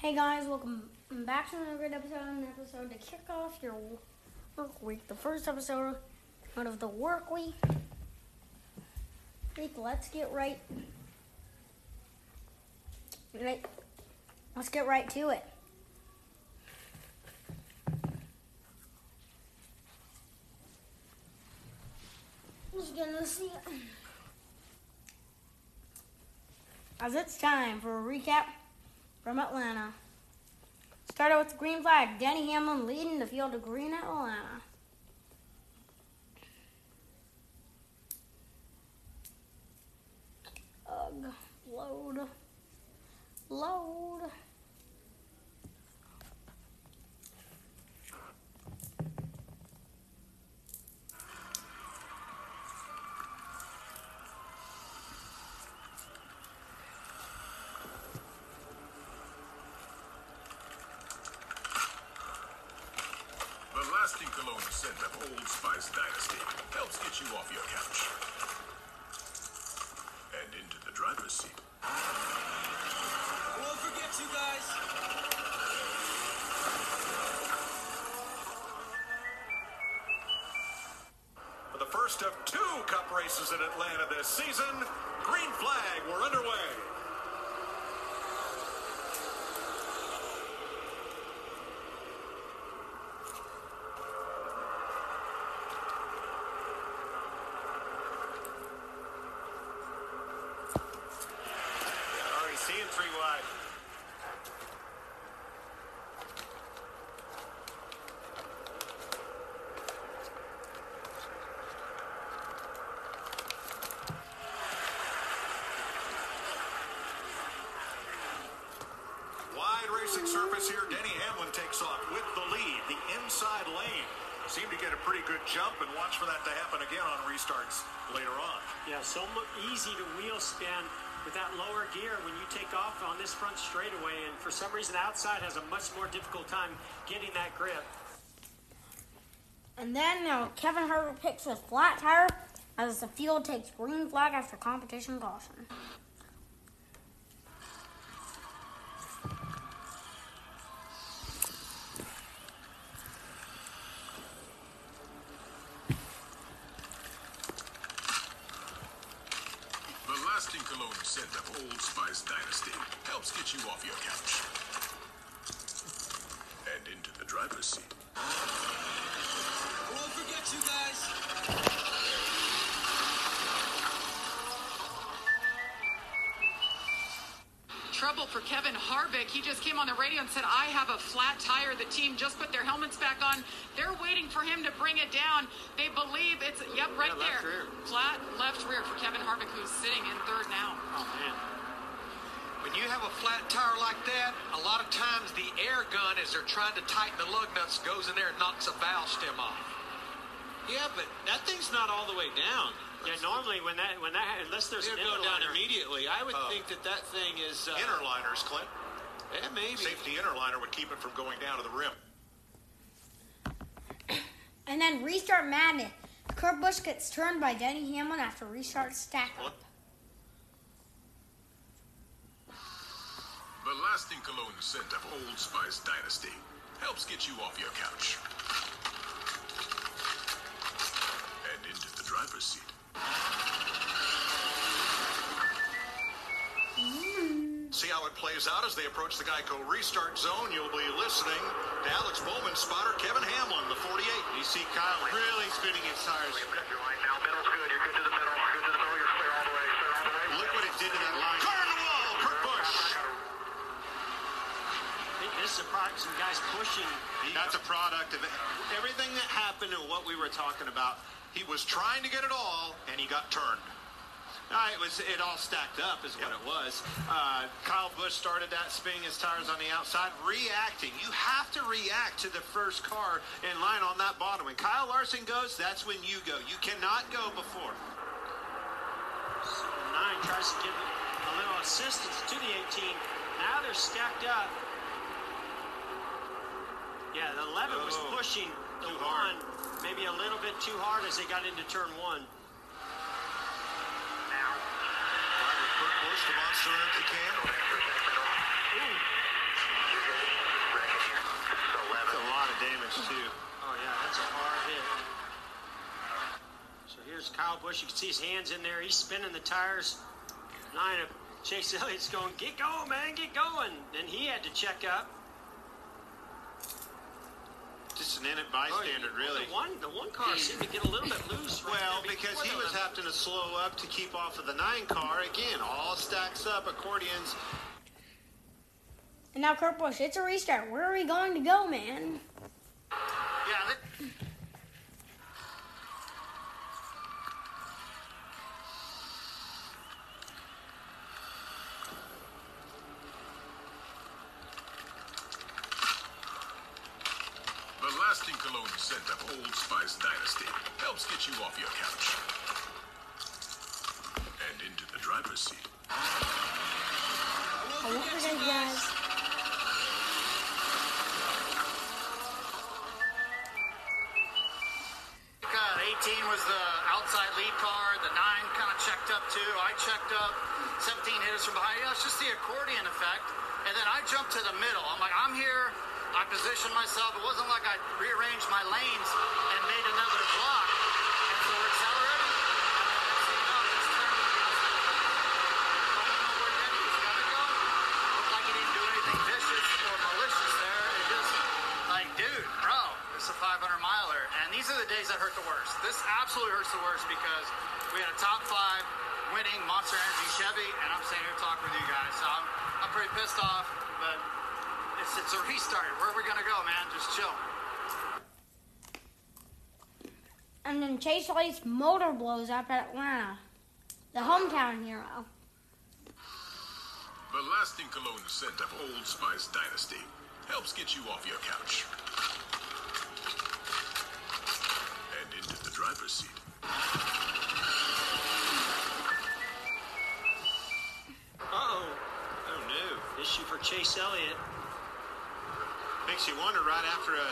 Hey guys, welcome back to another great episode. An episode to kick off your work week. The first episode out of the work week. Week. Let's get right. Right. Let's get right to it. Just gonna see. As it's time for a recap from Atlanta. Started with the green flag. Denny Hamlin leading the field of green at Atlanta. Ugh. Load. Load. The lasting cologne scent of Old Spice Dynasty helps get you off your couch and into the driver's seat. Won't forget you guys. For the first of two cup races in Atlanta this season, green flag we're underway. Wide surface here. Denny Hamlin takes off with the lead. The inside lane. Seemed to get a pretty good jump and watch for that to happen again on restarts later on. Yeah, so easy to wheel spin with that lower gear when you take off on this front straightaway, and for some reason, outside has a much more difficult time getting that grip. And then uh, Kevin Harvick picks a flat tire as the field takes green flag after competition caution. The lasting cologne scent of Old Spice Dynasty helps get you off your couch and into the driver's seat. Trouble for Kevin Harvick. He just came on the radio and said, I have a flat tire. The team just put their helmets back on. They're waiting for him to bring it down. They believe it's, yep, right Yeah, there. rear. Flat left rear for Kevin Harvick, who's sitting in third now. Oh man, When you have a flat tire like that, a lot of times the air gun, as they're trying to tighten the lug nuts, goes in there and knocks a valve stem off. Yeah, but that thing's not all the way down. Yeah. Normally, when that when that unless there's It'll an go down interliner- immediately. I would Oh. think that that thing is. Uh, Interliners, Clint. Yeah, maybe. Safety interliner would keep it from going down to the rim. And then restart madness. Kurt Busch gets turned by Denny Hamlin after restart stack up. The lasting cologne scent of Old Spice Dynasty helps get you off your couch and into the driver's seat. See how it plays out as they approach the Geico restart zone. You'll be listening to Alex Bowman spotter Kevin Hamlin, the 48. You see Kyle really spinning his tires. Look what it did to that line. Car in the wall, Kurt Busch. I think this is a product of some guys pushing. That's a product of everything that happened and what we were talking about. He was trying to get it all, and he got turned. Uh, it was it all stacked up is what it was. Uh, Kyle Busch started that spinning his tires on the outside, reacting. You have to react to the first car in line on that bottom. When Kyle Larson goes, that's when you go. You cannot go before. So nine tries to give a little assistance to the 18. Now they're stacked up. Yeah, the 11 was Oh, pushing the too hard. one maybe a little bit too hard as they got into turn one. Kurt Busch, the monster energy can. damage too. Oh yeah, that's a hard hit. So here's Kyle Busch. You can see his hands in there. He's spinning the tires. Nine of Chase Elliott's going, get going, man, get going. Then he had to check up. Just an innocent Oh, bystander, really. The one, the one car seemed to get a little bit loose. Right Well, because he was having to slow up to keep off of the nine car. Again, all stacks up, accordions. And now Kurt Busch, it's a restart. Where are we going to go, man? Yeah, that, into driver's seat. I won't you guys. Uh, 18 was the outside lead car. The 9 kind of checked up too. I checked up. 17 hit us from behind. Yeah, it's just the accordion effect. And then I jumped to the middle. I'm like, I'm here. I positioned myself. It wasn't like I rearranged my lanes and made another block. And so we're accelerating. And then next thing you know, it's turned to the outside. I don't know where Denny was going to go. Looked like he didn't do anything vicious or malicious there. It just, like, dude, bro, it's a 500 miler. And these are the days that hurt the worst. This absolutely hurts the worst because we had a top five winning Monster Energy Chevy, and I'm sitting here talking with you guys. So I'm, I'm pretty pissed off, but it's, it's a restart. Where are we going to go, man? Just chill. And then Chase Elliott's motor blows up at Atlanta, the hometown hero. The lasting cologne scent of Old Spice Dynasty helps get you off your couch and into the driver's seat. Uh-oh. oh no. Issue for Chase Elliott. Makes you wonder right after a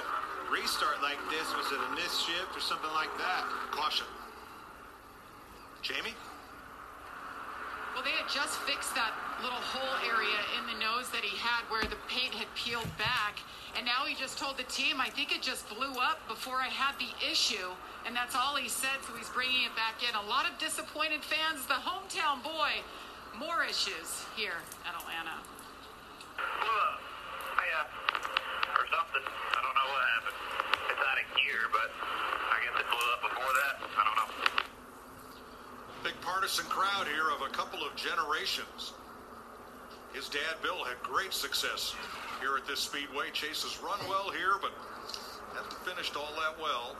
restart like this, was it a misshift or something like that? Caution. Jamie? Well, they had just fixed that little hole area in the nose that he had where the paint had peeled back. And now he just told the team, I think it just blew up before I had the issue. And that's all he said, so he's bringing it back in. A lot of disappointed fans. The hometown boy, more issues here at Atlanta. blew up. Yeah. Or something. I don't know what happened. It's out of gear, but I guess it blew up before that. I don't know. Big partisan crowd here of a couple of generations. His dad, Bill, had great success here at this speedway. Chase has run well here, but hasn't finished all that well.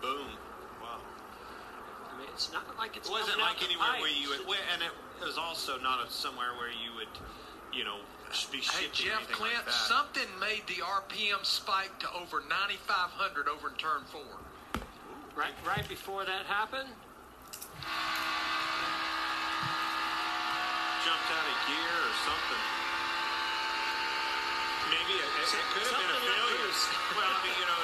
Boom. Wow. I mean, it's not like it's It wasn't coming out like the anywhere where you would, and it, it was also not a, somewhere where you would, you know, be Hey, Jeff Clint, like that. something made the RPM spike to over 9,500 over in turn four. Right, right before that happened. Jumped out of gear or something. Maybe it, it, it could have been a failure. well, I mean, you know,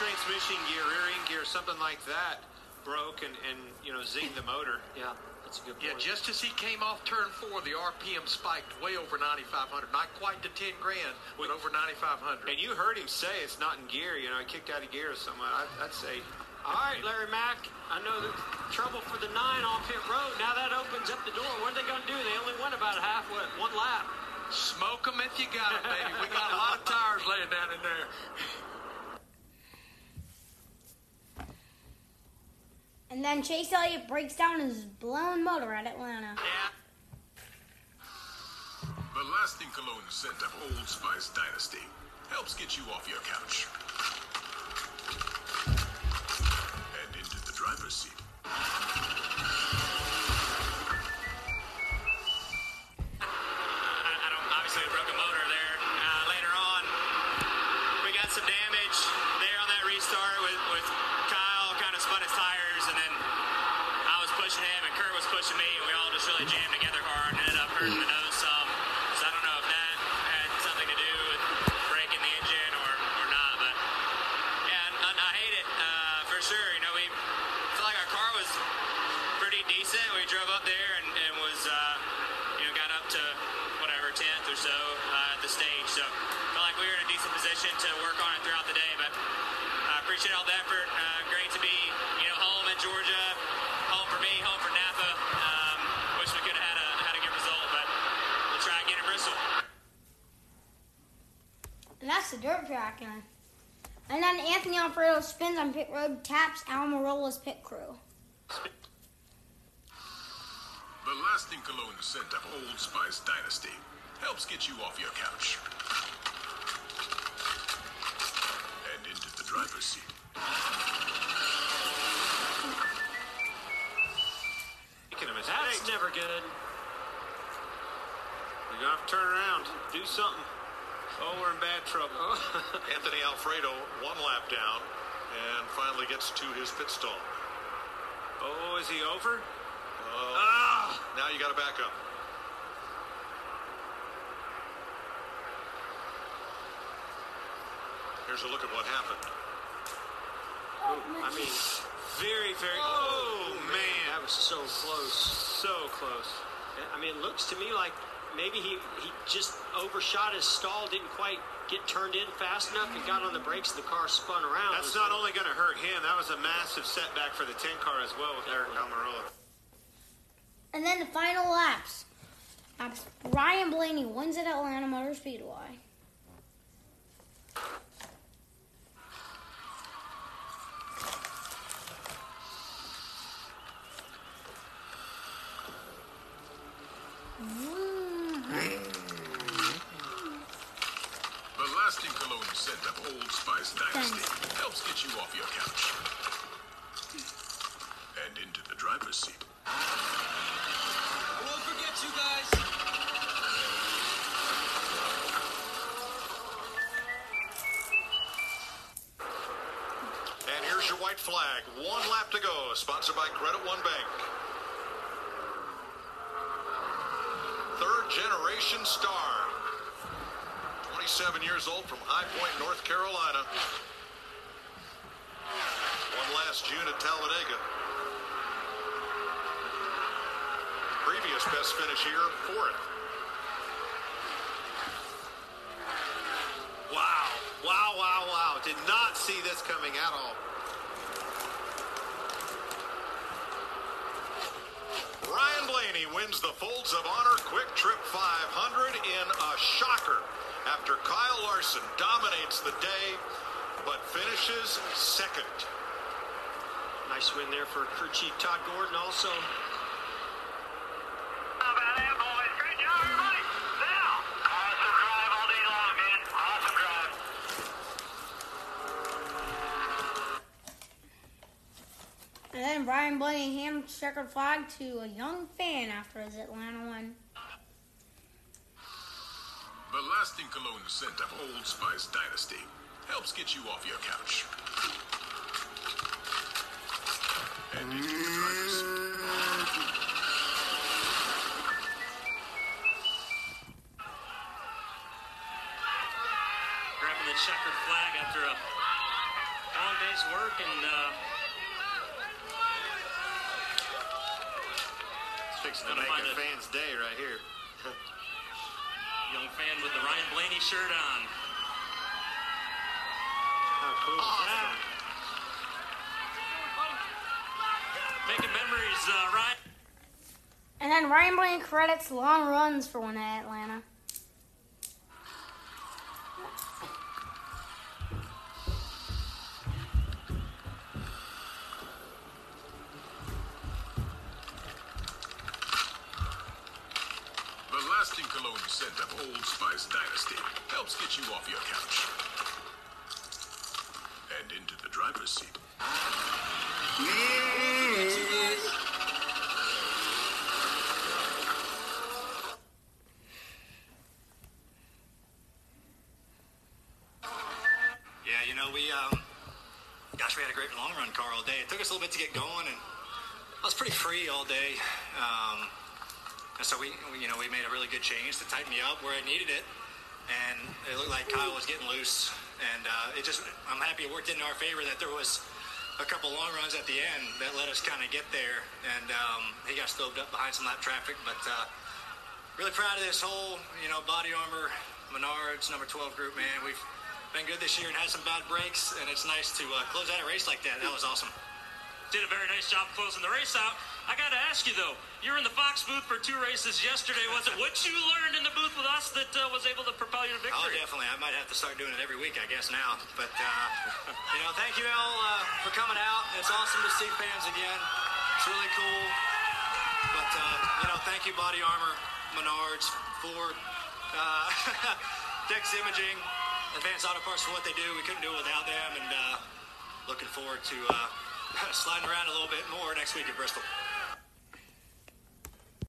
transmission gear, rear end gear, something like that broke and, and you know, zinged the motor. Yeah, that's a good Yeah, just as he came off turn four, the RPM spiked way over 9,500. Not quite to 10 grand, but over 9,500. And you heard him say it's not in gear. You know, it kicked out of gear or something. I'd, I'd say All right, Larry Mac. I know the trouble for the nine on pit road. Now that opens up the door. What are they going to do? They only went about a half, what, one lap. Smoke them if you got it, baby. We got a lot of tires laying down in there. And then Chase Elliott breaks down his blown motor at Atlanta. The lasting cologne scent of Old Spice Dynasty helps get you off your couch and into the driver's seat. Past the dirt track. And, and then Anthony Alfredo spins on pit road, taps Almirola's pit crew. The lasting cologne scent of Old Spice Dynasty helps get you off your couch and into the driver's seat. Speaking of his That's never good. You're gonna have to turn around, do something. Oh, we're in bad trouble. Anthony Alfredo one lap down and finally gets to his pit stall. Oh, is he over? Uh, Now you got to back up. Here's a look at what happened. I mean, very, very. Oh, man. that was so close. So close. I mean, it looks to me like maybe he, he just overshot his stall, didn't quite get turned in fast enough, and got on the brakes, and the car spun around. That's not like- only going to hurt him, that was a massive setback for the 10 car as well with Eric Almirola. And then the final laps. Laps- Ryan Blaney wins at Atlanta Motor Speedway. The lasting cologne scent of Old Spice Dynasty helps get you off your couch and into the driver's seat. I won't forget you guys. And here's your white flag. One lap to go. Sponsored by Credit One Bank. Third generation star. 27 years old from High Point, North Carolina. Won last June at Talladega. Previous best finish here, fourth. Wow. Wow, wow, wow. Did not see this coming at all. Ryan Blaney wins the Folds of Honor QuikTrip 500 in a shocker after Kyle Larson dominates the day but finishes second. Nice win there for crew chief Todd Gordon also. Ryan Blaney hands checkered flag to a young fan after his Atlanta win. The lasting cologne scent of Old Spice Dynasty helps get you off your couch and into the. Grabbing the checkered flag after a long day's work and uh, It's fixing to Gonna make a it. fan's day right here. young fan with the Ryan Blaney shirt on. How cool is that? Making memories, uh, Ryan. And then Ryan Blaney credits long runs for winning at Atlanta. Lasting cologne scent of Old Spice Dynasty helps get you off your couch and into the driver's seat. Yeah, you know, we, um, gosh, we had a great long run car all day. It took us a little bit to get going, and I was pretty free all day. Um, and so we, we, you know, we made a really good change to tighten me up where I needed it. And it looked like Kyle was getting loose. And uh, it just, I'm happy it worked into our favor that there was a couple long runs at the end that let us kind of get there. And um, he got stoved up behind some lap traffic. But uh, really proud of this whole, you know, body armor, Menards, number 12 group, man. We've been good this year and had some bad breaks, and it's nice to uh, close out a race like that. That was awesome. did a very nice job closing the race out. I got to ask you though, you were in the Fox booth for two races yesterday. Was it what you learned in the booth with us that uh, was able to propel you to victory? Oh, definitely. I might have to start doing it every week, I guess, now. But, uh, you know, thank you all uh, for coming out. It's awesome to see fans again. It's really cool. But, uh, you know, thank you, Body Armor, Menards, Ford, uh, Dex Imaging, Advanced Auto Parts for what they do. We couldn't do it without them. And uh, looking forward to sliding around a little bit more next week at Bristol.